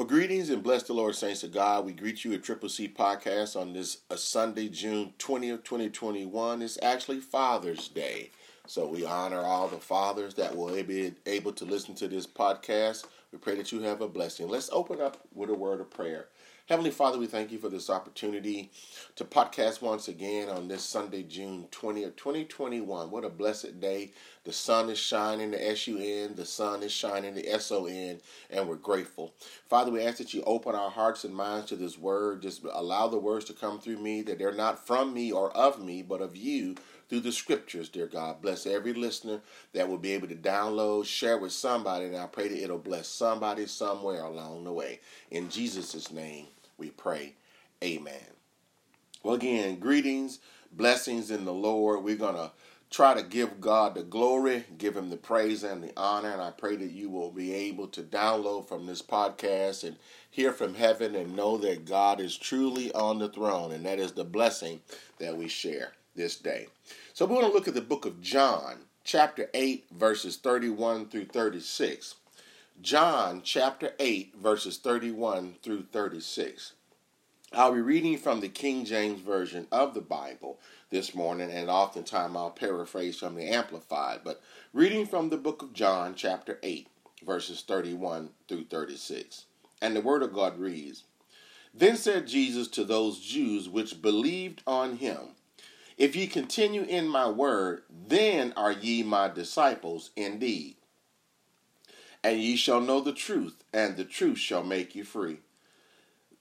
Well, greetings and bless the Lord, saints of God. We greet you at Triple C Podcast on this uh, Sunday, June 20th, 2021. It's actually Father's Day. So we honor all the fathers that will be able to listen to this podcast. We pray that you have a blessing. Let's open up with a word of prayer. Heavenly Father, we thank you for this opportunity to podcast once again on this Sunday, June 20th, 2021. What a blessed day. The sun is shining, the S U N, the sun is shining, the S O N, and we're grateful. Father, we ask that you open our hearts and minds to this word. Just allow the words to come through me, that they're not from me or of me, but of you through the scriptures, dear God. Bless every listener that will be able to download, share with somebody, and I pray that it'll bless somebody somewhere along the way. In Jesus' name we pray. Amen. Well, again, greetings, blessings in the Lord. We're going to try to give God the glory, give Him the praise and the honor. And I pray that you will be able to download from this podcast and hear from heaven and know that God is truly on the throne. And that is the blessing that we share this day. So we're going to look at the book of John, chapter 8, verses 31 through 36. John chapter 8, verses 31 through 36. I'll be reading from the King James Version of the Bible this morning, and oftentimes I'll paraphrase from the Amplified, but reading from the book of John, chapter 8, verses 31 through 36. And the Word of God reads Then said Jesus to those Jews which believed on him, If ye continue in my word, then are ye my disciples indeed and ye shall know the truth, and the truth shall make you free.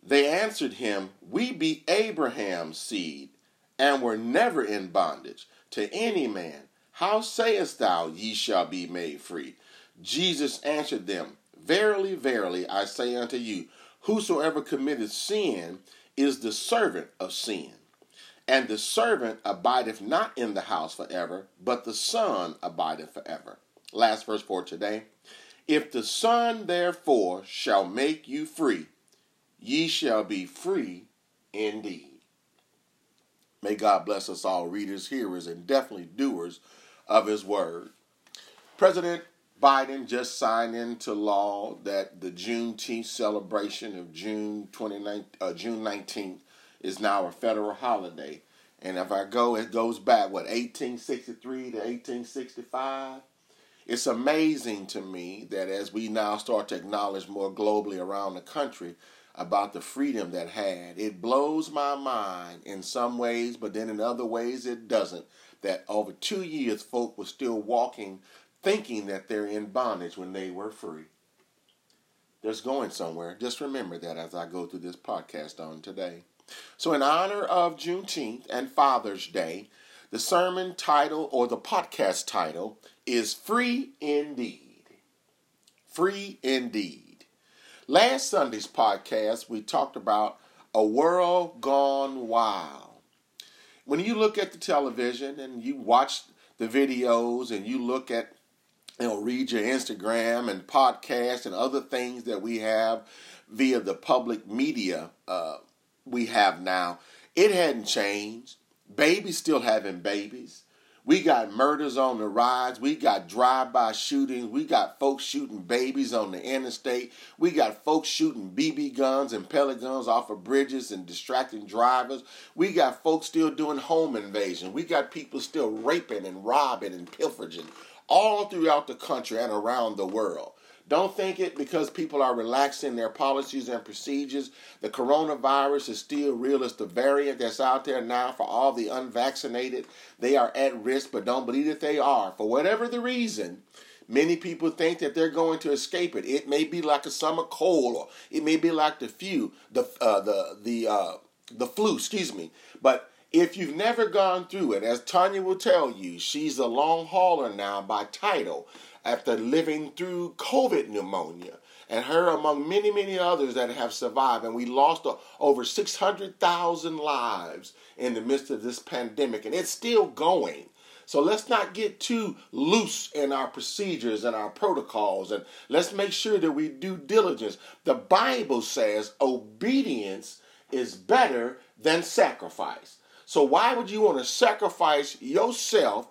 They answered him, We be Abraham's seed, and were never in bondage to any man. How sayest thou, Ye shall be made free? Jesus answered them, Verily, verily, I say unto you, Whosoever committeth sin is the servant of sin. And the servant abideth not in the house forever, but the Son abideth forever. Last verse for today. If the Son therefore shall make you free, ye shall be free indeed. May God bless us all, readers, hearers, and definitely doers of His word. President Biden just signed into law that the Juneteenth celebration of June 29, uh, June 19th is now a federal holiday. And if I go, it goes back, what, 1863 to 1865? It's amazing to me that as we now start to acknowledge more globally around the country about the freedom that had, it blows my mind in some ways, but then in other ways it doesn't. That over two years, folk were still walking thinking that they're in bondage when they were free. There's going somewhere. Just remember that as I go through this podcast on today. So, in honor of Juneteenth and Father's Day, the sermon title or the podcast title is Free Indeed. Free Indeed. Last Sunday's podcast, we talked about a world gone wild. When you look at the television and you watch the videos and you look at, you know, read your Instagram and podcast and other things that we have via the public media uh, we have now, it hadn't changed. Babies still having babies. We got murders on the rides. We got drive-by shootings. We got folks shooting babies on the interstate. We got folks shooting BB guns and pellet guns off of bridges and distracting drivers. We got folks still doing home invasion. We got people still raping and robbing and pilfering all throughout the country and around the world. Don't think it because people are relaxing their policies and procedures. The coronavirus is still real. It's the variant that's out there now for all the unvaccinated. They are at risk, but don't believe that they are. For whatever the reason, many people think that they're going to escape it. It may be like a summer cold, or it may be like the flu, the uh, the the uh, the flu. Excuse me, but if you've never gone through it, as Tanya will tell you, she's a long hauler now by title after living through COVID pneumonia, and her among many, many others that have survived. And we lost uh, over 600,000 lives in the midst of this pandemic, and it's still going. So let's not get too loose in our procedures and our protocols, and let's make sure that we do diligence. The Bible says obedience is better than sacrifice. So why would you want to sacrifice yourself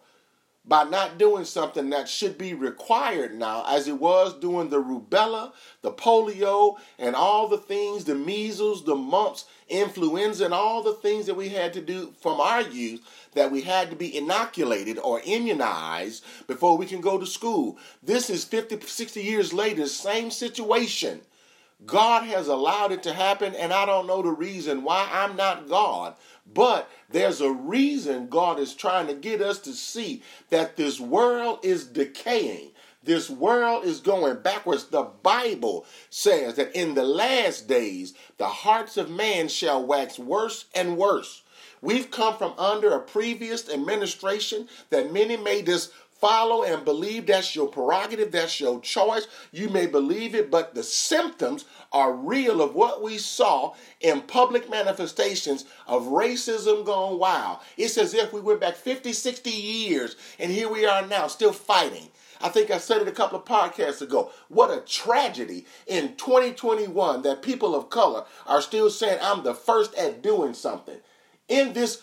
by not doing something that should be required now, as it was during the rubella, the polio, and all the things the measles, the mumps, influenza, and all the things that we had to do from our youth that we had to be inoculated or immunized before we can go to school. This is 50, 60 years later, same situation. God has allowed it to happen, and I don't know the reason why I'm not God. But there's a reason God is trying to get us to see that this world is decaying. This world is going backwards. The Bible says that in the last days, the hearts of man shall wax worse and worse. We've come from under a previous administration that many made this follow and believe that's your prerogative, that's your choice. You may believe it, but the symptoms are real of what we saw in public manifestations of racism gone wild. It's as if we went back 50, 60 years, and here we are now still fighting. I think I said it a couple of podcasts ago. What a tragedy in 2021 that people of color are still saying, I'm the first at doing something. In this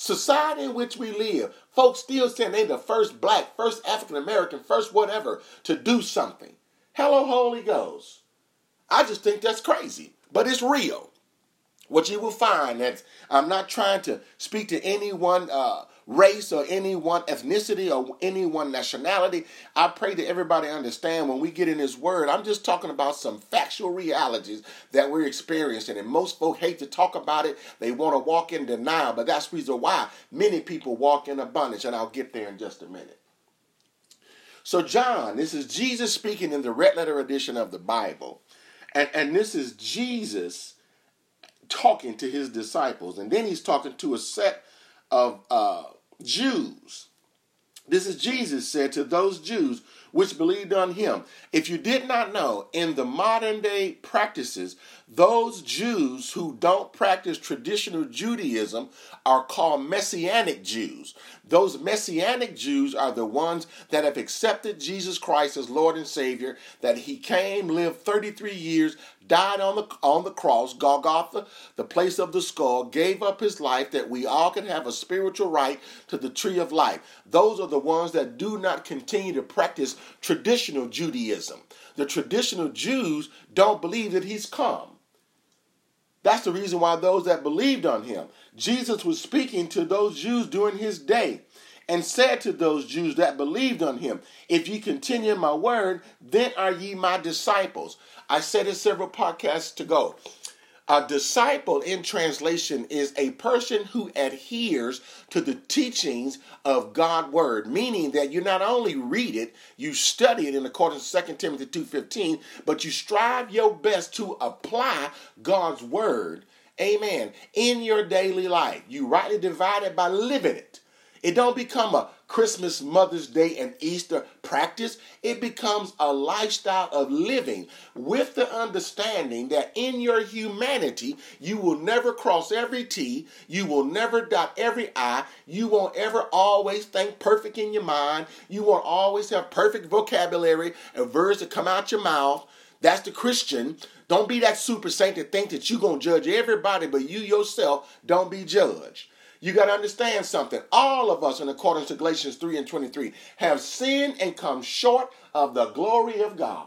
society in which we live, folks still saying they're the first black, first African American, first whatever to do something. Hello, Holy Ghost. I just think that's crazy, but it's real. What you will find that I'm not trying to speak to anyone uh, race or any one ethnicity or any one nationality. I pray that everybody understand when we get in this word, I'm just talking about some factual realities that we're experiencing. And most folk hate to talk about it. They want to walk in denial, but that's reason why many people walk in abundance. And I'll get there in just a minute. So, John, this is Jesus speaking in the red letter edition of the Bible. And, and this is Jesus talking to his disciples. And then he's talking to a set of uh, Jews. This is Jesus said to those Jews which believed on him. If you did not know, in the modern day practices, those Jews who don't practice traditional Judaism are called Messianic Jews. Those Messianic Jews are the ones that have accepted Jesus Christ as Lord and Savior, that He came, lived 33 years, died on the on the cross, Golgotha, the place of the skull, gave up his life that we all can have a spiritual right to the tree of life. Those are the ones that do not continue to practice traditional Judaism. The traditional Jews don't believe that he's come. That's the reason why those that believed on him, Jesus was speaking to those Jews during his day and said to those Jews that believed on him, If ye continue in my word, then are ye my disciples. I said it several podcasts to go. A disciple in translation is a person who adheres to the teachings of God's word, meaning that you not only read it, you study it in accordance to 2 Timothy 2:15, but you strive your best to apply God's word, amen, in your daily life. You rightly divide it by living it. It don't become a Christmas, Mother's Day, and Easter practice. It becomes a lifestyle of living with the understanding that in your humanity, you will never cross every T, you will never dot every I, you won't ever always think perfect in your mind, you won't always have perfect vocabulary and words that come out your mouth. That's the Christian. Don't be that super saint to think that you're going to judge everybody, but you yourself don't be judged. You got to understand something. All of us, in accordance to Galatians 3 and 23, have sinned and come short of the glory of God.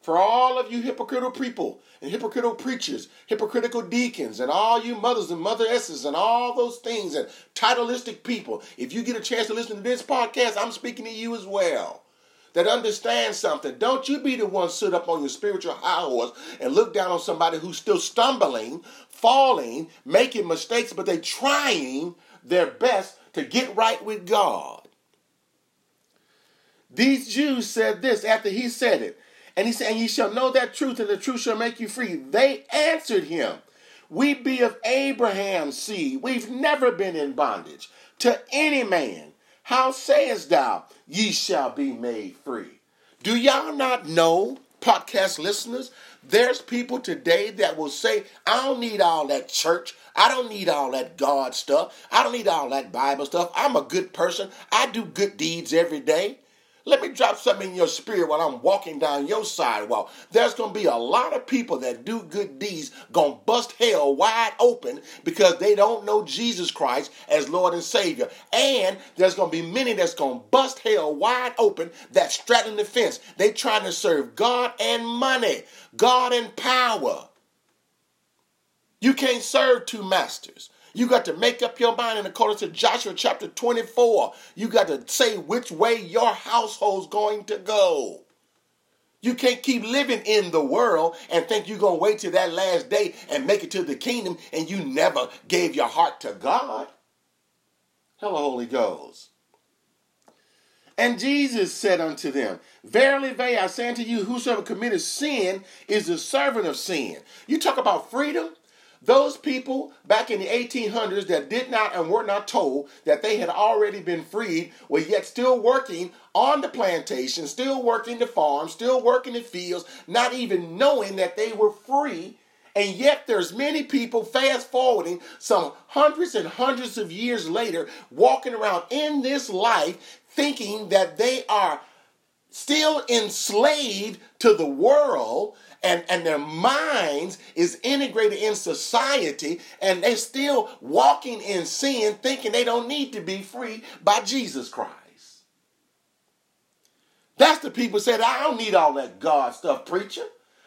For all of you hypocritical people and hypocritical preachers, hypocritical deacons, and all you mothers and motheresses and all those things and titleistic people, if you get a chance to listen to this podcast, I'm speaking to you as well that understands something. Don't you be the one sit up on your spiritual high horse and look down on somebody who's still stumbling, falling, making mistakes, but they're trying their best to get right with God. These Jews said this after he said it. And he said, And ye shall know that truth, and the truth shall make you free. They answered him, We be of Abraham's seed. We've never been in bondage to any man. How sayest thou, ye shall be made free? Do y'all not know, podcast listeners, there's people today that will say, I don't need all that church. I don't need all that God stuff. I don't need all that Bible stuff. I'm a good person. I do good deeds every day. Let me drop something in your spirit while I'm walking down your sidewalk. There's going to be a lot of people that do good deeds going to bust hell wide open because they don't know Jesus Christ as Lord and Savior. And there's going to be many that's going to bust hell wide open that's straddling the fence. They trying to serve God and money, God and power. You can't serve two masters. You got to make up your mind in accordance to Joshua chapter 24. You got to say which way your household's going to go. You can't keep living in the world and think you're going to wait till that last day and make it to the kingdom and you never gave your heart to God. Hello, Holy Ghost. And Jesus said unto them, Verily, verily, I say unto you, whosoever committeth sin is the servant of sin. You talk about freedom. Those people back in the 1800s that did not and were not told that they had already been freed were yet still working on the plantation, still working the farm, still working the fields, not even knowing that they were free. And yet there's many people fast forwarding some hundreds and hundreds of years later walking around in this life thinking that they are still enslaved to the world and, and their minds is integrated in society and they're still walking in sin thinking they don't need to be free by Jesus Christ. That's the people said, I don't need all that God stuff, preacher.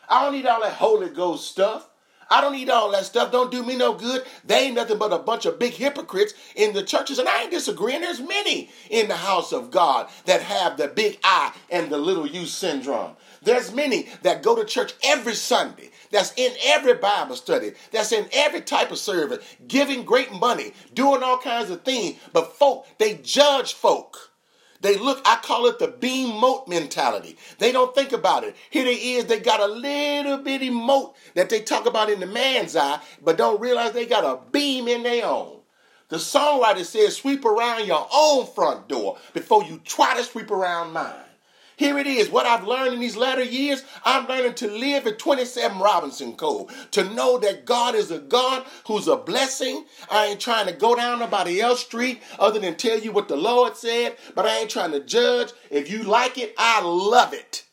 I don't need all that Holy Ghost stuff. I don't need all that stuff. Don't do me no good. They ain't nothing but a bunch of big hypocrites in the churches. And I ain't disagreeing. There's many in the house of God that have the big I and the little U syndrome. There's many that go to church every Sunday, that's in every Bible study, that's in every type of service, giving great money, doing all kinds of things. But folk, they judge folk. They look, I call it the beam mote mentality. They don't think about it. Here they is, they got a little bitty mote that they talk about in the man's eye, but don't realize they got a beam in their own. The songwriter says, sweep around your own front door before you try to sweep around mine. Here it is. What I've learned in these latter years, I'm learning to live at 27 Robinson Code. To know that God is a God who's a blessing. I ain't trying to go down nobody else's street other than tell you what the Lord said, but I ain't trying to judge. If you like it, I love it.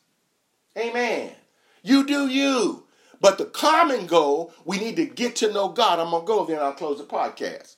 Amen. You do you. But the common goal, we need to get to know God. I'm going to go there and I'll close the podcast.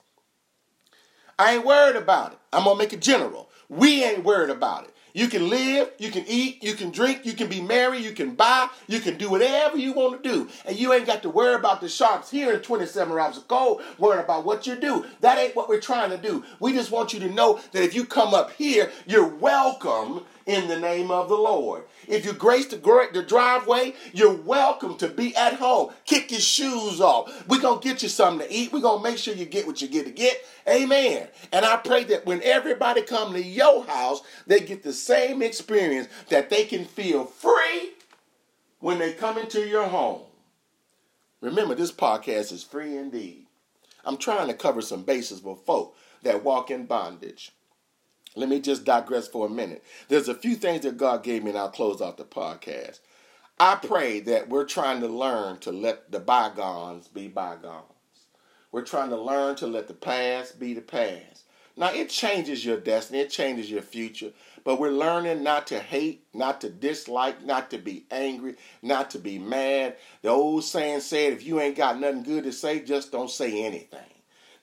I ain't worried about it. I'm going to make it general. We ain't worried about it. You can live, you can eat, you can drink, you can be married, you can buy, you can do whatever you want to do. And you ain't got to worry about the sharps here in 27 rounds of gold, worrying about what you do. That ain't what we're trying to do. We just want you to know that if you come up here, you're welcome in the name of the Lord. If you grace the, driveway, you're welcome to be at home. Kick your shoes off. We're going to get you something to eat. We're going to make sure you get what you get to get. Amen. And I pray that when everybody come to your house, they get the same experience that they can feel free when they come into your home. Remember, this podcast is free indeed. I'm trying to cover some bases for folk that walk in bondage. Let me just digress for a minute. There's a few things that God gave me, and I'll close out the podcast. I pray that we're trying to learn to let the bygones be bygones. We're trying to learn to let the past be the past. Now, it changes your destiny, it changes your future, but we're learning not to hate, not to dislike, not to be angry, not to be mad. The old saying said, if you ain't got nothing good to say, just don't say anything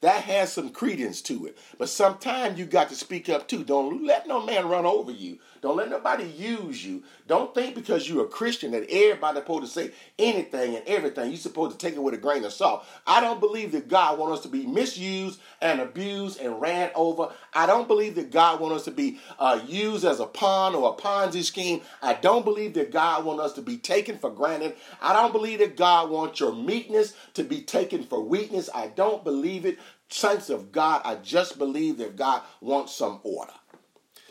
that has some credence to it. But sometimes you got to speak up too. Don't let no man run over you. Don't let nobody use you. Don't think because you're a Christian that everybody's supposed to say anything and everything. You're supposed to take it with a grain of salt. I don't believe that God wants us to be misused and abused and ran over. I don't believe that God wants us to be uh, used as a pawn or a Ponzi scheme. I don't believe that God wants us to be taken for granted. I don't believe that God wants your meekness to be taken for weakness. I don't believe it. Saints of God, I just believe that God wants some order.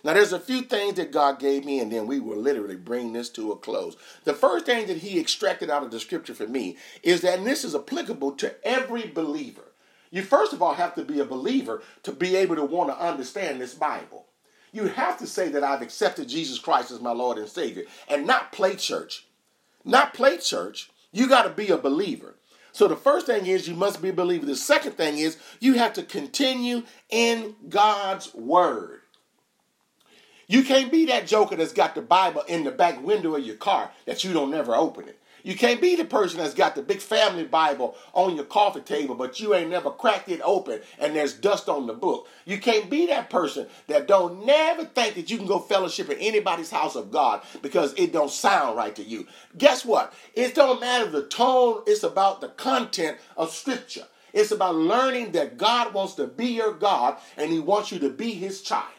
Now, there's a few things that God gave me, and then we will literally bring this to a close. The first thing that He extracted out of the scripture for me is that this is applicable to every believer. You, first of all, have to be a believer to be able to want to understand this Bible. You have to say that I've accepted Jesus Christ as my Lord and Savior and not play church. Not play church. You got to be a believer. So the first thing is you must be a believer. The second thing is you have to continue in God's word. You can't be that joker that's got the Bible in the back window of your car that you don't never open it. You can't be the person that's got the big family Bible on your coffee table, but you ain't never cracked it open and there's dust on the book. You can't be that person that don't never think that you can go fellowship in anybody's house of God because it don't sound right to you. Guess what? It don't matter the tone, it's about the content of scripture. It's about learning that God wants to be your God and he wants you to be his child.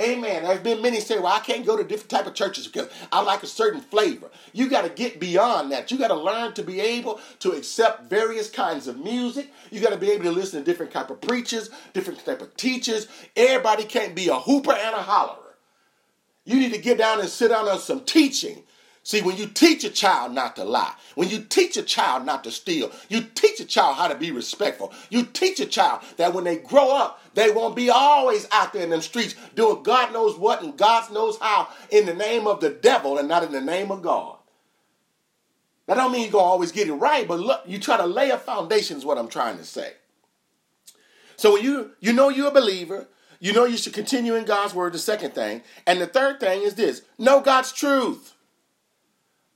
Amen. There's been many say, well, I can't go to different type of churches because I like a certain flavor. You got to get beyond that. You got to learn to be able to accept various kinds of music. You got to be able to listen to different type of preachers, different type of teachers. Everybody can't be a hooper and a hollerer. You need to get down and sit down on some teaching See, when you teach a child not to lie, when you teach a child not to steal, you teach a child how to be respectful, you teach a child that when they grow up, they won't be always out there in them streets doing God knows what and God knows how in the name of the devil and not in the name of God. That don't mean you're to always get it right, but look, you try to lay a foundation is what I'm trying to say. So when you, you know you're a believer, you know you should continue in God's word, the second thing. And the third thing is this, know God's truth.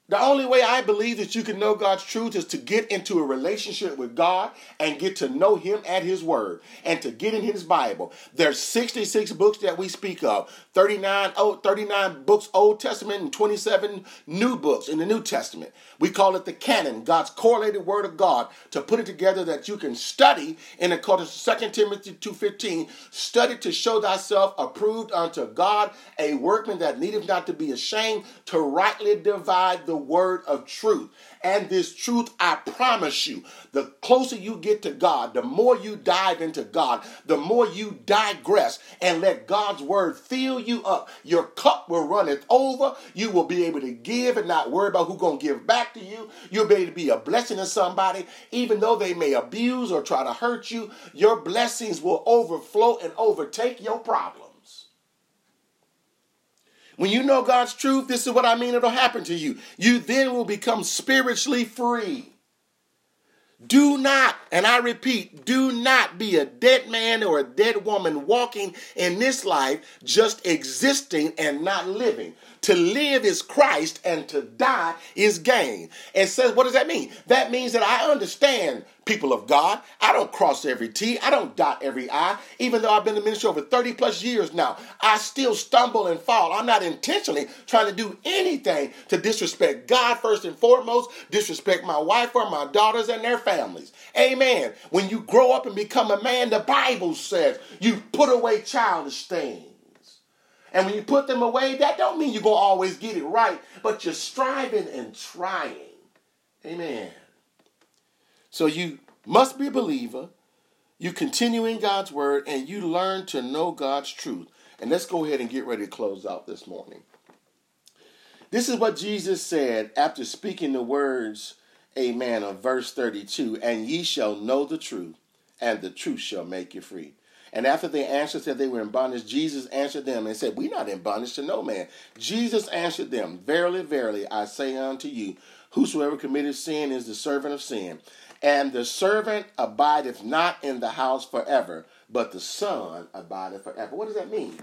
The only way I believe that you can know God's truth is to get into a relationship with God and get to know Him at His Word and to get in His Bible. There's 66 books that we speak of 39, 39 books Old Testament and 27 new books in the New Testament. We call it the canon, God's correlated Word of God, to put it together that you can study in accordance to 2 Timothy 2.15, study to show thyself approved unto God, a workman that needeth not to be ashamed, to rightly divide the word of truth. And this truth, I promise you, the closer you get to God, the more you dive into God, the more you digress and let God's word fill you up. Your cup will runneth over. You will be able to give and not worry about who's going to give back to you. You'll be able to be a blessing to somebody, even though they may abuse or try to hurt you. Your blessings will overflow and overtake your problem. When you know God's truth, this is what I mean it'll happen to you. You then will become spiritually free. Do not, and I repeat, do not be a dead man or a dead woman walking in this life just existing and not living. To live is Christ and to die is gain. And says, what does that mean? That means that I understand people of God. I don't cross every T. I don't dot every I. Even though I've been in ministry over 30 plus years now, I still stumble and fall. I'm not intentionally trying to do anything to disrespect God first and foremost, disrespect my wife or my daughters and their families. Amen. When you grow up and become a man, the Bible says you put away childish things. And when you put them away, that don't mean you're going to always get it right, but you're striving and trying. Amen. So you must be a believer. You continue in God's word and you learn to know God's truth. And let's go ahead and get ready to close out this morning. This is what Jesus said after speaking the words, amen, of verse 32 And ye shall know the truth, and the truth shall make you free. And after they answered that they were in bondage, Jesus answered them and said, We're not in bondage to no man. Jesus answered them, Verily, verily, I say unto you, whosoever committed sin is the servant of sin. And the servant abideth not in the house forever, but the Son abideth forever. What does that mean?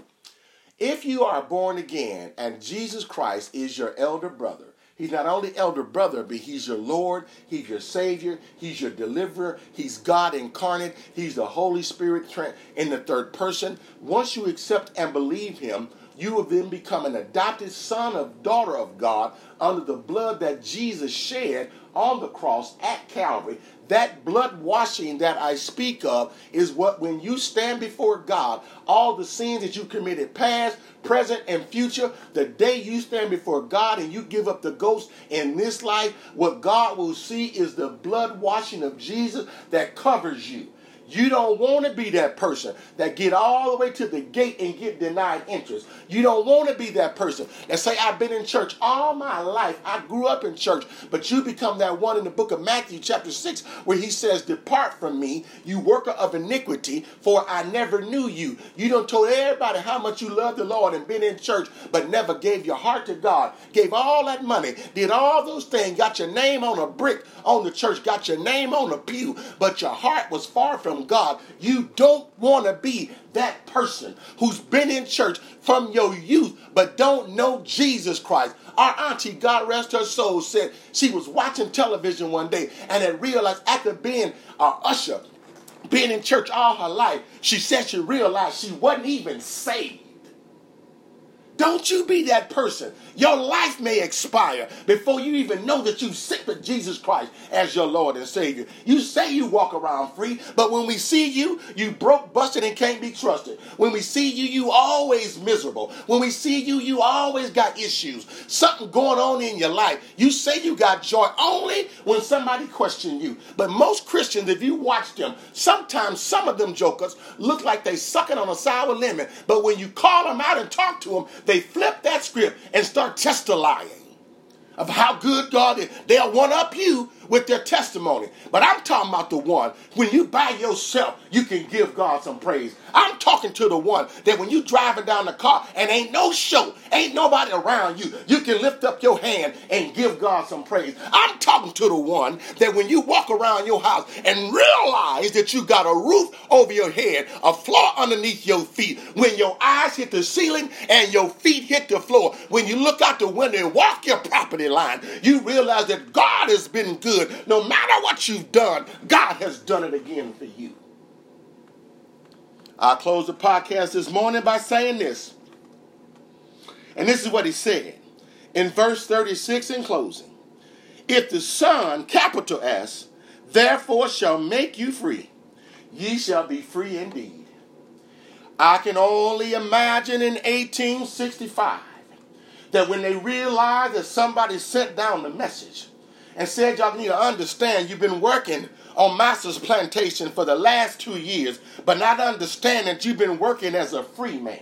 If you are born again and Jesus Christ is your elder brother, He's not only elder brother, but he's your Lord, he's your Savior, he's your deliverer, he's God incarnate, he's the Holy Spirit in the third person. Once you accept and believe him, you will then become an adopted son of daughter of God under the blood that Jesus shed on the cross at Calvary. That blood washing that I speak of is what, when you stand before God, all the sins that you committed, past, present, and future, the day you stand before God and you give up the ghost in this life, what God will see is the blood washing of Jesus that covers you. You don't want to be that person that get all the way to the gate and get denied interest. You don't want to be that person that say, I've been in church all my life. I grew up in church. But you become that one in the book of Matthew chapter 6 where he says, Depart from me, you worker of iniquity, for I never knew you. You don't told everybody how much you love the Lord and been in church, but never gave your heart to God. Gave all that money, did all those things, got your name on a brick on the church, got your name on a pew, but your heart was far from from God. You don't want to be that person who's been in church from your youth but don't know Jesus Christ. Our auntie, God rest her soul, said she was watching television one day and had realized after being an usher, being in church all her life, she said she realized she wasn't even saved. Don't you be that person. Your life may expire before you even know that you accepted Jesus Christ as your Lord and Savior. You say you walk around free, but when we see you, you broke, busted, and can't be trusted. When we see you, you always miserable. When we see you, you always got issues. Something going on in your life. You say you got joy only when somebody question you. But most Christians, if you watch them, sometimes some of them jokers look like they sucking on a sour lemon. But when you call them out and talk to them, they flip that script and start testifying of how good God is. They'll one up you with their testimony. But I'm talking about the one when you by yourself, you can give God some praise. I'm talking to the one that when you driving down the car and ain't no show, ain't nobody around you, you can lift up your hand and give God some praise. I'm talking to the one that when you walk around your house and realize that you got a roof over your head, a floor underneath your feet, when your eyes hit the ceiling and your feet hit the floor, when you look out the window and walk your property line, you realize that God has been good good. No matter what you've done, God has done it again for you. I'll close the podcast this morning by saying this. And this is what he said in verse 36 in closing. If the Son, capital S, therefore shall make you free, ye shall be free indeed. I can only imagine in 1865 that when they realized that somebody sent down the message and said, Y'all need to understand you've been working on Master's plantation for the last two years, but not understanding that you've been working as a free man.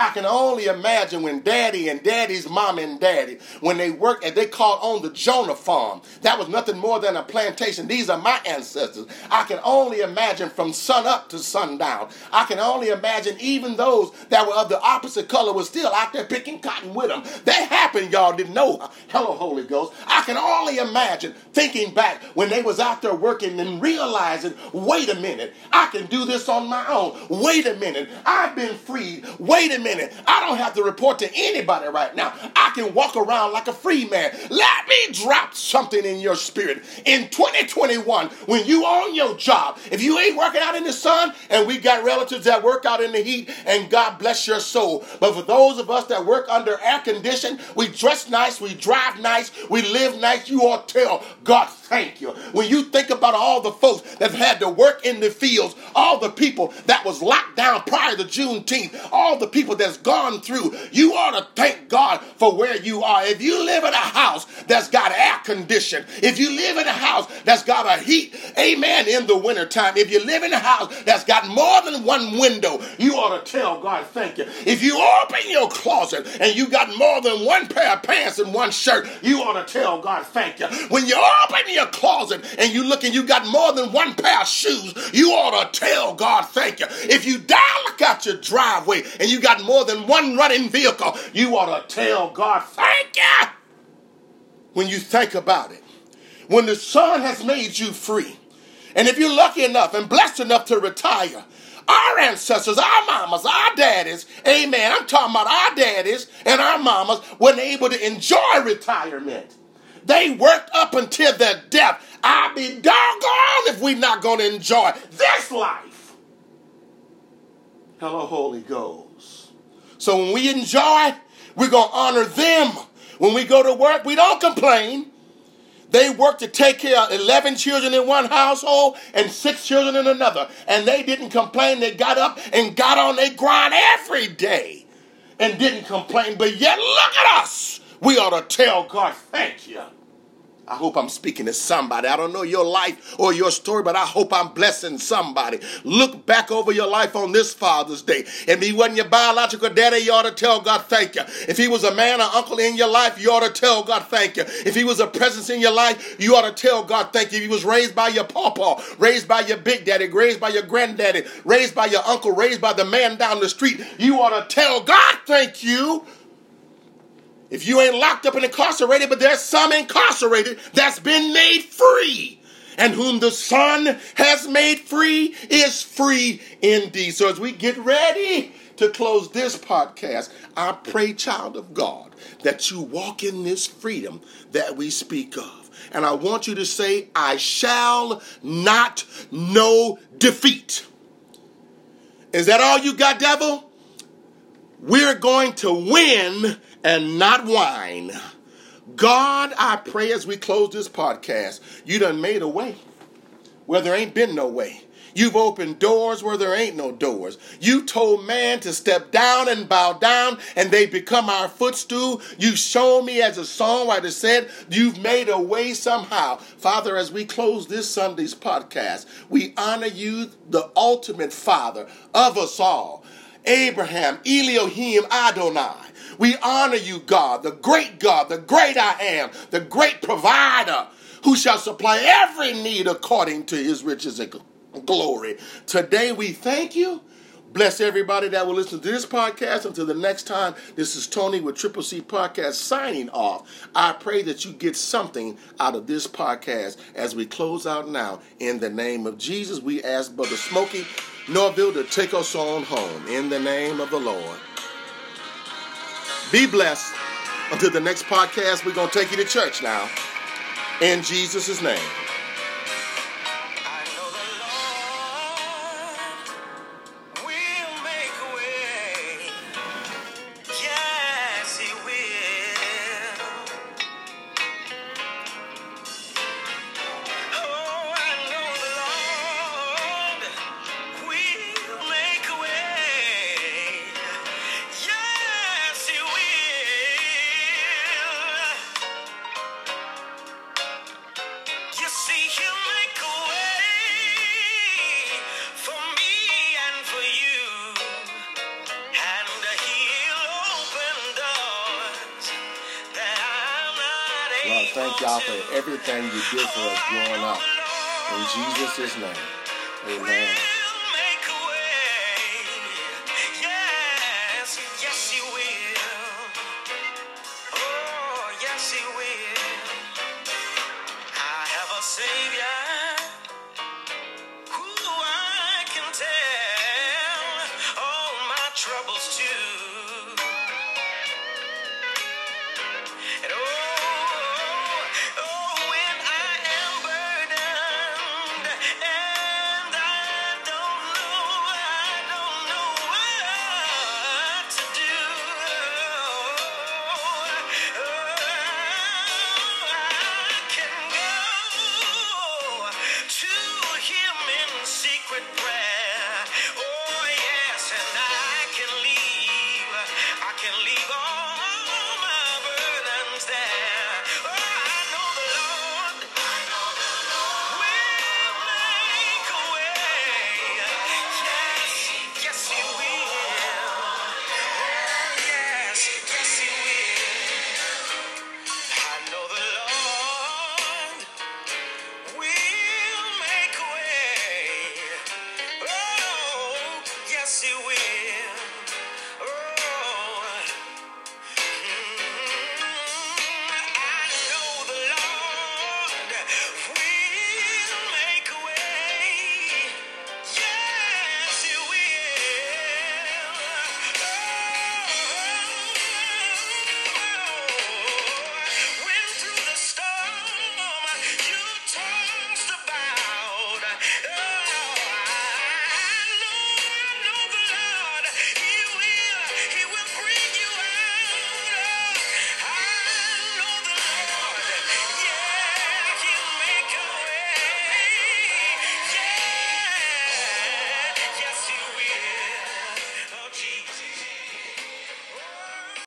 I can only imagine when daddy and daddy's mom and daddy, when they worked and they called on the Jonah farm. That was nothing more than a plantation. These are my ancestors. I can only imagine from sun up to sundown. I can only imagine even those that were of the opposite color were still out there picking cotton with them. That happened, y'all didn't know. Hello, Holy Ghost. I can only imagine thinking back when they was out there working and realizing, wait a minute, I can do this on my own. Wait a minute, I've been freed. Wait a minute minute. I don't have to report to anybody right now. I can walk around like a free man. Let me drop something in your spirit. In 2021, when you own your job, if you ain't working out in the sun, and we got relatives that work out in the heat, and God bless your soul. But for those of us that work under air condition, we dress nice, we drive nice, we live nice, you all tell God thank you. When you think about all the folks that had to work in the fields, all the people that was locked down prior to Juneteenth, all the people that's gone through. You ought to thank God for where you are. If you live in a house that's got air conditioning, if you live in a house that's got a heat, amen, in the wintertime, if you live in a house that's got more than one window, you ought to tell God thank you. If you open your closet and you got more than one pair of pants and one shirt, you ought to tell God thank you. When you open your closet and you look and you got more than one pair of shoes, you ought to tell God thank you. If you down look out your driveway and you got more than one running vehicle, you ought to tell God, thank you. When you think about it, when the Son has made you free, and if you're lucky enough and blessed enough to retire, our ancestors, our mamas, our daddies, amen, I'm talking about our daddies and our mamas, weren't able to enjoy retirement. They worked up until their be doggone if we're not going to enjoy this life. Hello, Holy Ghost. So when we enjoy, we're going to honor them. When we go to work, we don't complain. They work to take care of 11 children in one household and six children in another. And they didn't complain. They got up and got on their grind every day and didn't complain. But yet, look at us. We ought to tell God, thank you. I hope I'm speaking to somebody. I don't know your life or your story, but I hope I'm blessing somebody. Look back over your life on this Father's Day. If he wasn't your biological daddy, you ought to tell God thank you. If he was a man or uncle in your life, you ought to tell God thank you. If he was a presence in your life, you ought to tell God thank you. If he was raised by your papa, raised by your big daddy, raised by your granddaddy, raised by your uncle, raised by the man down the street, you ought to tell God thank you. If you ain't locked up and incarcerated, but there's some incarcerated that's been made free. And whom the Son has made free is free indeed. So as we get ready to close this podcast, I pray, child of God, that you walk in this freedom that we speak of. And I want you to say, I shall not know defeat. Is that all you got, devil? We're going to win and not wine. God, I pray as we close this podcast, you done made a way where there ain't been no way. You've opened doors where there ain't no doors. You told man to step down and bow down, and they become our footstool. You've shown me, as a songwriter said, you've made a way somehow. Father, as we close this Sunday's podcast, we honor you, the ultimate Father of us all. Abraham, Elohim, Adonai. We honor you, God, the great God, the great I am, the great provider who shall supply every need according to his riches and glory. Today we thank you. Bless everybody that will listen to this podcast. Until the next time, this is Tony with Triple C Podcast signing off. I pray that you get something out of this podcast as we close out now. In the name of Jesus, we ask Brother Smokie Norful to take us on home. In the name of the Lord. Be blessed. Until the next podcast, we're going to take you to church now. In Jesus' name. Thank y'all for everything you did for us growing up. In Jesus' name, amen. Yes, yes, you will. Oh, yes, you will. I have a savior, who I can tell all my troubles to.